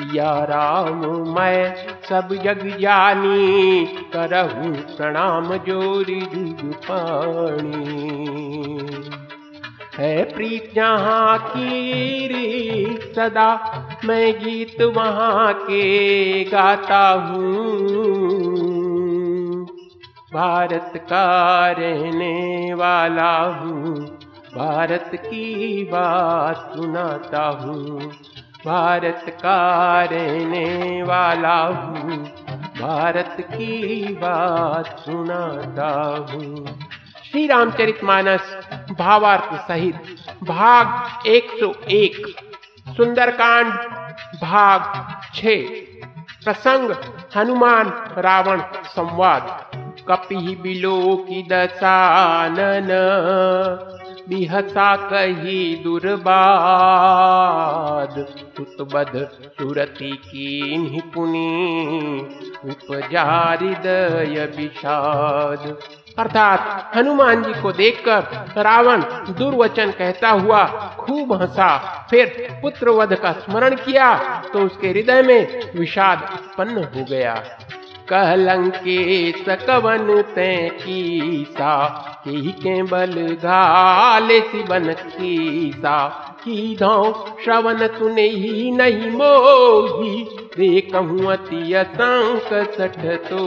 सिया राम, मैं सब जग जानी, करहूँ प्रणाम जोरी जुग पानी। है प्रीत जहाँ की सदा मैं गीत वहाँ के गाता हूँ। भारत का रहने वाला हूँ, भारत की बात सुनाता हूँ। भारत का रहने वाला हूँ। भारत की बात सुनाता हूँ। श्री रामचरित मानस भावार्थ सहित भाग 101 सुंदरकांड भाग 6 प्रसंग हनुमान रावण संवाद। कपि बिलो की दसानन बिहसा कही दुर्बाद। सुतबद सुरति की निपुणी उपजारिदय विषाद। अर्थात हनुमान जी को देखकर रावण दुर्वचन कहता हुआ खूब हंसा, फिर पुत्र वध का स्मरण किया तो उसके हृदय में विषाद उत्पन्न हो गया। कहलंके सकवन तै कीसा की के बल घाले सिबन कीसा। की धौ श्रवण सुने ही नहीं मोही रे कहूँ अति असंक सठ तो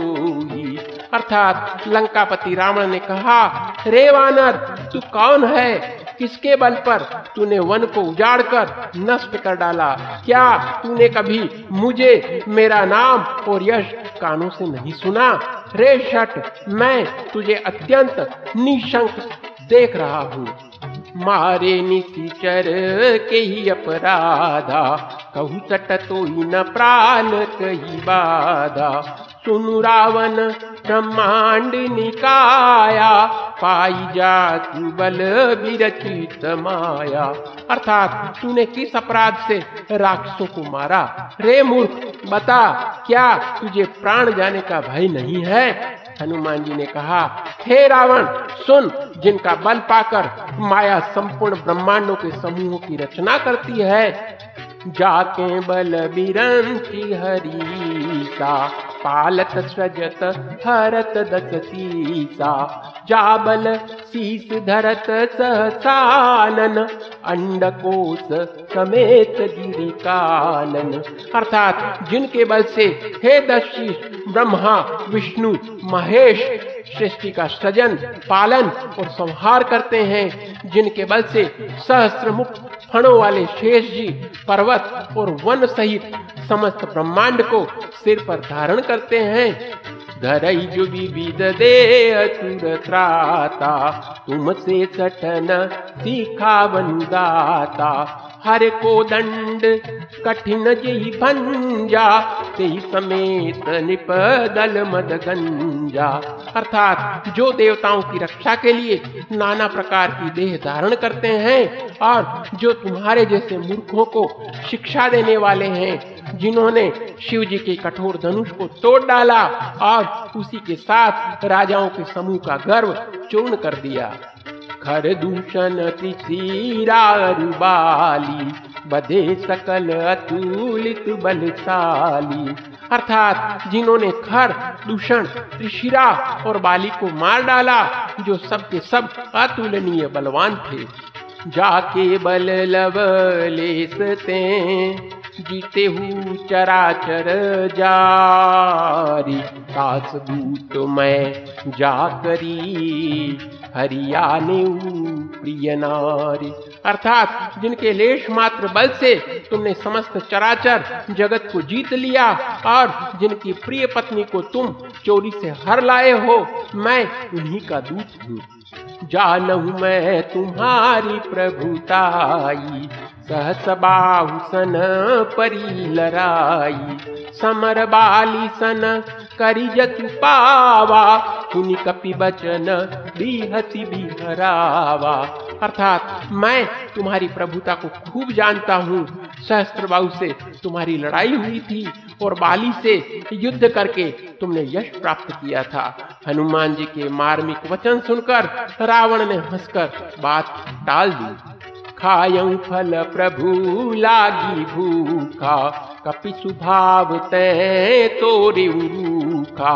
ही अर्थात लंकापति रावण ने कहा, रे वानर, तू कौन है? किसके बल पर तूने वन को उजाड़ कर नष्ट कर डाला? क्या तूने कभी मुझे मेरा नाम और यश कानों से नहीं सुना? रे शट, मैं तुझे अत्यंत निशंक देख रहा हूँ। मारे निशिचर के ही अपराधा, कहू सट तो न प्राण कही बाधा। सुनु रावण ब्रह्मांड निकाया, पाई जा बल विरचित माया। अर्थात तूने किस अपराध से राक्षसों को मारा? रे मूर्ख, बता, क्या तुझे प्राण जाने का भय नहीं है? हनुमान जी ने कहा, हे रावण, सुन, जिनका बल पाकर माया संपूर्ण ब्रह्मांडों के समूहों की रचना करती है। जाके बल बिरंती हरीसा पालत सजत हरत दस सीसा। जाबल शीस धरत सहसानन, अंडकोश समेत गिरी कानन अर्थात जिनके बल से हे दशीष ब्रह्मा, विष्णु, महेश सृष्टि का सृजन, पालन और संहार करते हैं, जिनके बल से सहस्त्र मुख फणों वाले शेष जी, पर्वत और वन सहित समस्त ब्रह्मांड को सिर पर धारण करते हैं। धरई जो विविध दे त्राता। तुमसे सटन सीखा वनदाता हर को दंड कठिन जही भंजा। ते समेत निपदल मद गंजा। अर्थात जो देवताओं की रक्षा के लिए नाना प्रकार की देह धारण करते हैं, और जो तुम्हारे जैसे मूर्खों को शिक्षा देने वाले हैं जिन्होंने शिव जी के कठोर धनुष को तोड़ डाला और उसी के साथ राजाओं के समूह का गर्व चूर्ण कर दिया। खर दूषण बाली बधे सकल अतुलित बलशाली। अर्थात जिन्होंने खर दूषण त्रिशिरा और बाली को मार डाला, जो सब के सब अतुलनीय बलवान थे। जाके बल लब लवलेसते जीते हु चराचर जारी। कास दूत मैं जाकरी हरियाने प्रिय नारी। अर्थात जिनके लेश मात्र बल से तुमने समस्त चराचर जगत को जीत लिया और जिनकी प्रिय पत्नी को तुम चोरी से हर लाए हो, मैं उन्हीं का दूत हूँ। जानहु मैं तुम्हारी प्रभुताई सहस बाहुसन परी लराई, समर बाली सन करी जतु पावा सुनि कपि बचन बिहसी बिहरावा। अर्थात मैं तुम्हारी प्रभुता को खूब जानता हूँ। सहस्त्रबाहु से तुम्हारी लड़ाई हुई थी और बाली से युद्ध करके तुमने यश प्राप्त किया था। हनुमान जी के मार्मिक वचन सुनकर रावण ने हंसकर बात टाल दी। खायं फल प्रभु लागी भूखा कपि सुभाव ते तोरि रूखा।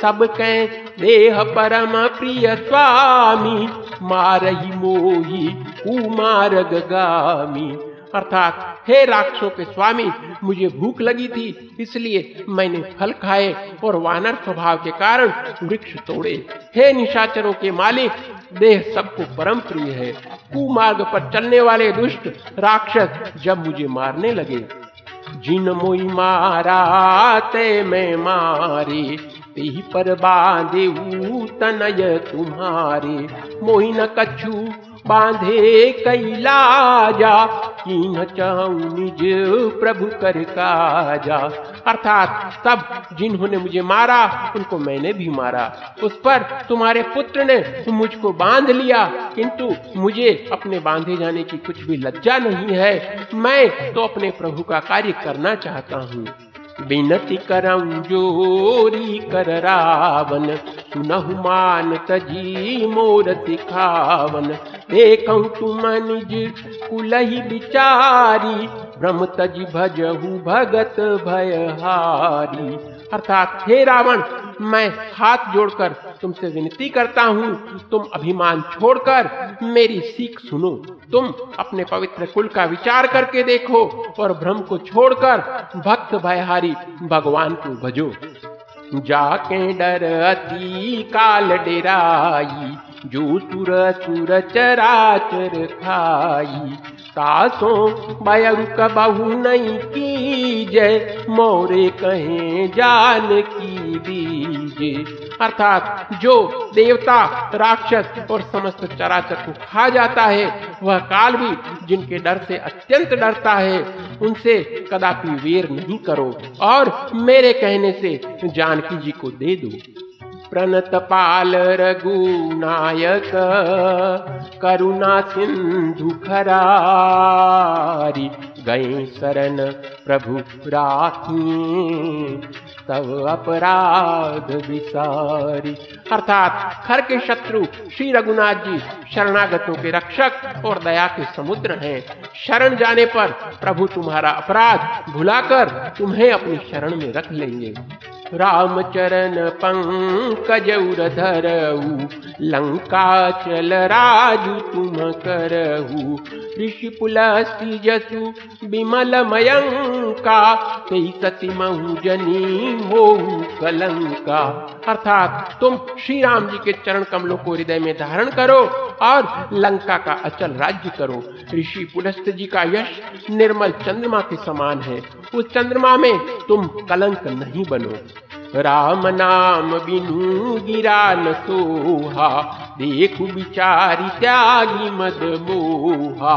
सबके देह परम प्रिय स्वामी, मारही मोही कुमार गामी अर्थात, हे राक्षसों के स्वामी, मुझे भूख लगी थी, इसलिए मैंने फल खाए और वानर स्वभाव के कारण वृक्ष तोड़े। हे निशाचरों के मालिक, देह सबको परम प्रिय है। कुमार्ग पर चलने वाले दुष्ट राक्षस जब मुझे मारने लगे। जिन मोई मारा, ते मैं मारे ते पर बांधे तनय तुम्हारे। मोही न कछु बांधे कैलाजा कीन चाहूँ निज प्रभु कर काजा। अर्थात तब जिन्होंने मुझे मारा, उनको मैंने भी मारा। उस पर तुम्हारे पुत्र ने मुझको बाँध लिया, किंतु मुझे अपने बांधे जाने की कुछ भी लज्जा नहीं है। मैं तो अपने प्रभु का कार्य करना चाहता हूँ। बिनती करम जोरी कर रावण, सुनहु मान तजी मोर सिखावन तुम निज कुलही बिचारी भ्रम तज भजहु भगत भयहारी। अर्थात, हे रावण, मैं हाथ जोड़कर तुमसे विनती करता हूँ, तुम अभिमान छोड़कर मेरी सीख सुनो। तुम अपने पवित्र कुल का विचार करके देखो और भ्रम को छोड़कर भक्त भयहारी भगवान को भजो। जाके डर अति काल डेराई जो सुर सुर चराचर खाई। तासो बयरु कबहू नहीं की जय, मोरे कहे जान की दीजे अर्थात जो देवता, राक्षस और समस्त चराचर को खा जाता है, वह काल भी जिनके डर से अत्यंत डरता है, उनसे कदापि वेर नहीं करो और मेरे कहने से जानकी जी को दे दो। प्रणत पाल रघुनायक, करुणा सिंधु खरारी, गए शरण प्रभु राखी तब अपराध विसारी। अर्थात खर के शत्रु श्री रघुनाथ जी शरणागतों के रक्षक और दया के समुद्र हैं। शरण जाने पर प्रभु तुम्हारा अपराध भुलाकर तुम्हें अपनी शरण में रख लेंगे। राम चरण पंकज धरऊ लंका चल राजू तुम करहु। ऋषि पुलस्ति जसु विमल मयंका कई सती महु जनी मोहु कलंका। अर्थात तुम श्री राम जी के चरण कमलों को हृदय में धारण करो और लंका का अचल राज्य करो। ऋषि पुलस्त जी का यश निर्मल चंद्रमा के समान है। उस चंद्रमा में तुम कलंक नहीं बनो। राम नाम बिनु गिरा न सोहा, देखु बिचारी त्यागी मद मोहा।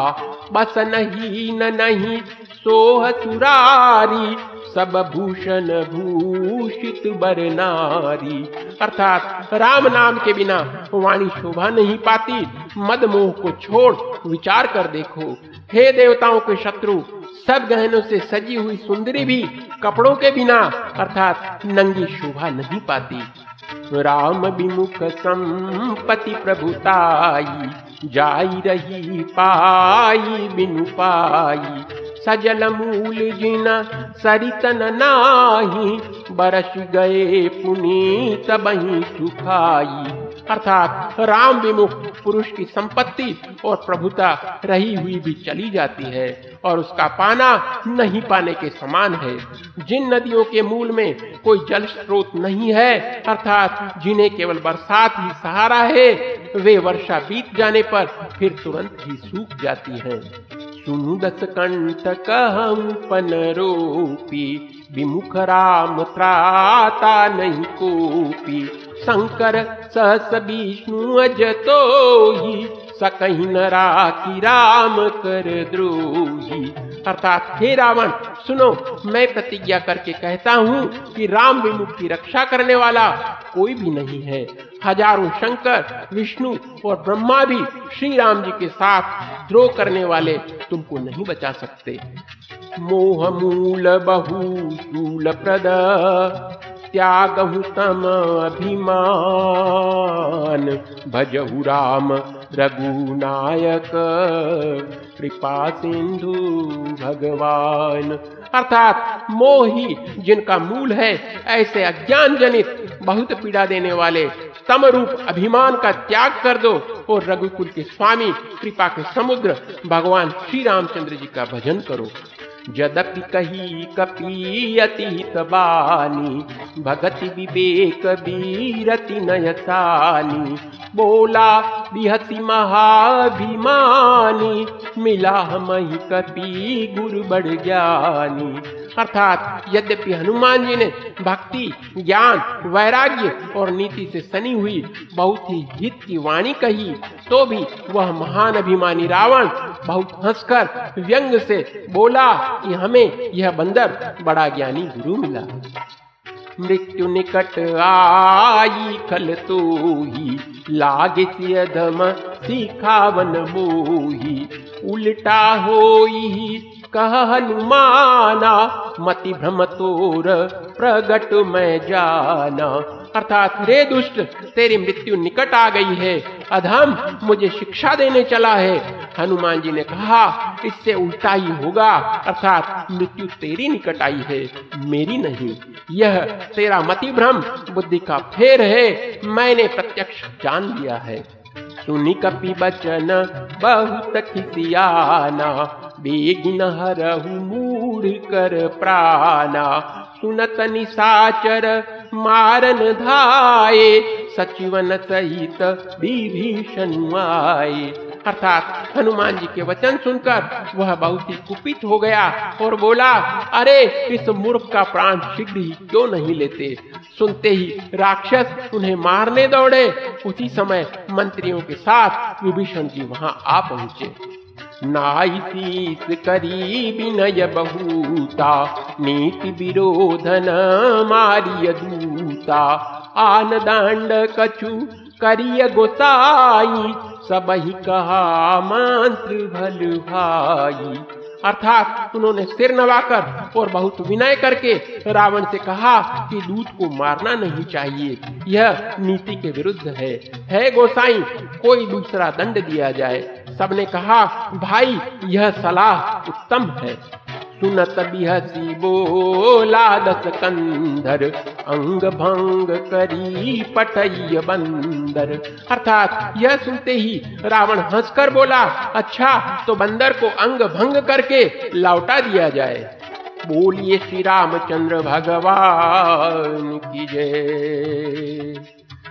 बस नहीं न नहीं सोह सुरारी सब भूषण भूषित बर नारी। अर्थात राम नाम के बिना वाणी शोभा नहीं पाती। मद मोह को छोड़ विचार कर देखो। हे देवताओं के शत्रु, सब गहनों से सजी हुई सुंदरी भी कपड़ों के बिना, अर्थात नंगी शोभा नहीं पाती। राम विमुख संपति प्रभुताई जाई रही पाई बिनु पाई। सजल मूल जिन सरितन नाही, बरस गए पुनीत बही सुखाई। अर्थात राम विमुख पुरुष की संपत्ति और प्रभुता रही हुई भी चली जाती है और उसका पाना नहीं पाने के समान है। जिन नदियों के मूल में कोई जल स्रोत नहीं है, अर्थात जिन्हें केवल बरसात ही सहारा है, वे वर्षा बीत जाने पर फिर तुरंत ही सूख जाती हैं। सुन्दतकण्टकहम्पनरोऽपि विमुख राम त्राता नहि कोपी शंकर सहस विष्णु अजतो हि सकहि नराकि राम कर द्रोहि अर्थात हे रावण सुनो, मैं प्रतिज्ञा करके कहता हूँ कि राम विमुख की रक्षा करने वाला कोई भी नहीं है। हज़ारों शंकर, विष्णु और ब्रह्मा भी श्री राम जी के साथ द्रोह करने वाले तुमको नहीं बचा सकते। मोह मूल बहु प्रद त्यागहु तम अभिमान भजहु राम रघुनायक, कृपा सिंधु भगवान। अर्थात मोही जिनका मूल है, ऐसे अज्ञान जनित बहुत पीड़ा देने वाले तम रूप अभिमान का त्याग कर दो। और रघुकुल के स्वामी, कृपा के समुद्र, भगवान श्री रामचंद्र जी का भजन करो। जदपि कही कपीयति अतीत बानी, भगति विवेक बीरति नयसानी, बोला बिहति महाभिमानी, मिला हम कपी गुरु बड़ ज्ञानी। अर्थात यद्यपि हनुमान जी ने भक्ति, ज्ञान, वैराग्य और नीति से सनी हुई बहुत ही हित की वाणी कही तो भी वह महान अभिमानी रावण बहुत हंसकर व्यंग से बोला कि हमें यह बंदर बड़ा ज्ञानी गुरु मिला। मृत्यु निकट आई खल तो ही, लागे सिखावन मोही, उल्टा हो कह हनुमाना मति भ्रम तोर प्रगट मैं जाना। अर्थात, रे दुष्ट, तेरी मृत्यु निकट आ गई है। अधम, मुझे शिक्षा देने चला है। हनुमान जी ने कहा, इससे उल्टा ही होगा। अर्थात, मृत्यु तेरी निकट आई है, मेरी नहीं। यह तेरा मति भ्रम, बुद्धि का फेर है। मैंने प्रत्यक्ष जान लिया है। सुनी कपि बचन बहुत खिसियाना बेगिन हरहु मूढ़ कर प्राणा। सुनत निशाचर मारन धाये, सचिवन सहित विभीषण आए अर्थात हनुमान जी के वचन सुनकर वह बहुत ही कुपित हो गया और बोला, अरे, इस मूर्ख का प्राण शीघ्र ही क्यों नहीं लेते? सुनते ही राक्षस उन्हें मारने दौड़े। उसी समय मंत्रियों के साथ विभीषण जी वहाँ आ पहुँचे। नाइसीस करी विनय बहुता, नीति विरोधन मारिय दूता। आन दांड कछु करिय गोसाई सब ही कहा मंत्र भल भाई अर्थात उन्होंने सिर नवाकर और बहुत विनय करके रावण से कहा कि दूत को मारना नहीं चाहिए, यह नीति के विरुद्ध है। है गोसाई, कोई दूसरा दंड दिया जाए। सबने कहा, भाई, यह सलाह उत्तम है। सुनत बिहसी बोला दस कंधर अंग भंग करी पटय बंदर। अर्थात, यह सुनते ही रावण हंसकर बोला अच्छा तो बंदर को अंग भंग करके लौटा दिया जाए। बोलिए श्री रामचंद्र भगवान की जय।